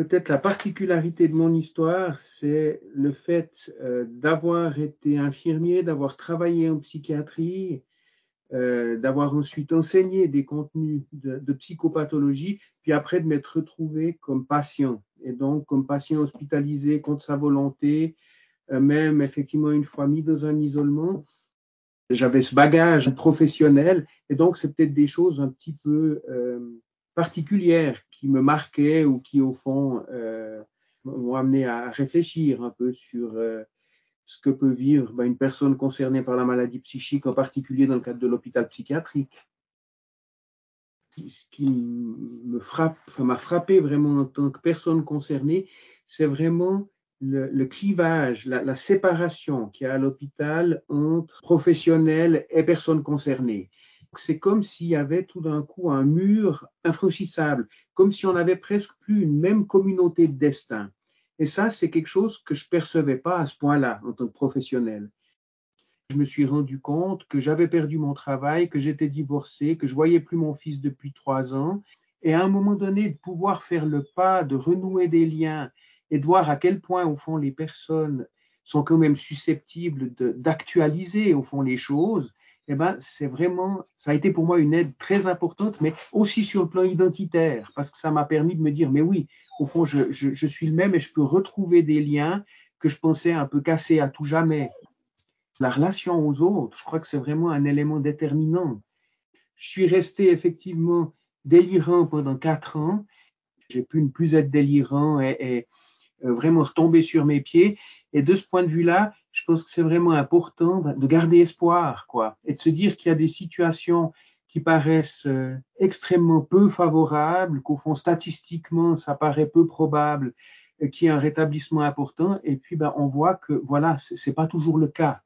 peut-être la particularité de mon histoire, c'est le fait euh, d'avoir été infirmier, d'avoir travaillé en psychiatrie, euh, d'avoir ensuite enseigné des contenus de, psychopathologie, puis après de m'être retrouvé comme patient, et donc comme patient hospitalisé contre sa volonté, euh, même effectivement une fois mis dans un isolement. J'avais ce bagage professionnel, et donc c'est peut-être des choses un petit peu particulières qui me marquaient ou qui, au fond, euh, m'ont amené à réfléchir un peu sur euh, ce que peut vivre ben, une personne concernée par la maladie psychique, en particulier dans le cadre de l'hôpital psychiatrique. Ce qui me frappe, enfin, m'a frappé vraiment en tant que personne concernée, c'est vraiment le, clivage, la, la séparation qu'il y a à l'hôpital entre professionnels et personnes concernées. C'est comme s'il y avait tout d'un coup un mur infranchissable, comme si on n'avait presque plus une même communauté de destin. Et ça, c'est quelque chose que je percevais pas à ce point-là en tant que professionnel. Je me suis rendu compte que j'avais perdu mon travail, que j'étais divorcé, que je voyais plus mon fils depuis trois ans. Et à un moment donné, de pouvoir faire le pas, de renouer des liens et de voir à quel point, au fond, les personnes sont quand même susceptibles d'actualiser, au fond, les choses, eh ben, c'est vraiment, ça a été pour moi une aide très importante, mais aussi sur le plan identitaire, parce que ça m'a permis de me dire, mais oui, au fond, je, suis le même et je peux retrouver des liens que je pensais un peu cassés à tout jamais. La relation aux autres, je crois que c'est vraiment un élément déterminant. Je suis resté effectivement délirant pendant quatre ans. J'ai pu ne plus être délirant et, et vraiment retomber sur mes pieds. Et de ce point de vue-là, je pense que c'est vraiment important de garder espoir, quoi, et de se dire qu'il y a des situations qui paraissent euh, extrêmement peu favorables, qu'au fond statistiquement ça paraît peu probable qu'il y ait un rétablissement important, et puis ben, on voit que voilà, c'est pas toujours le cas.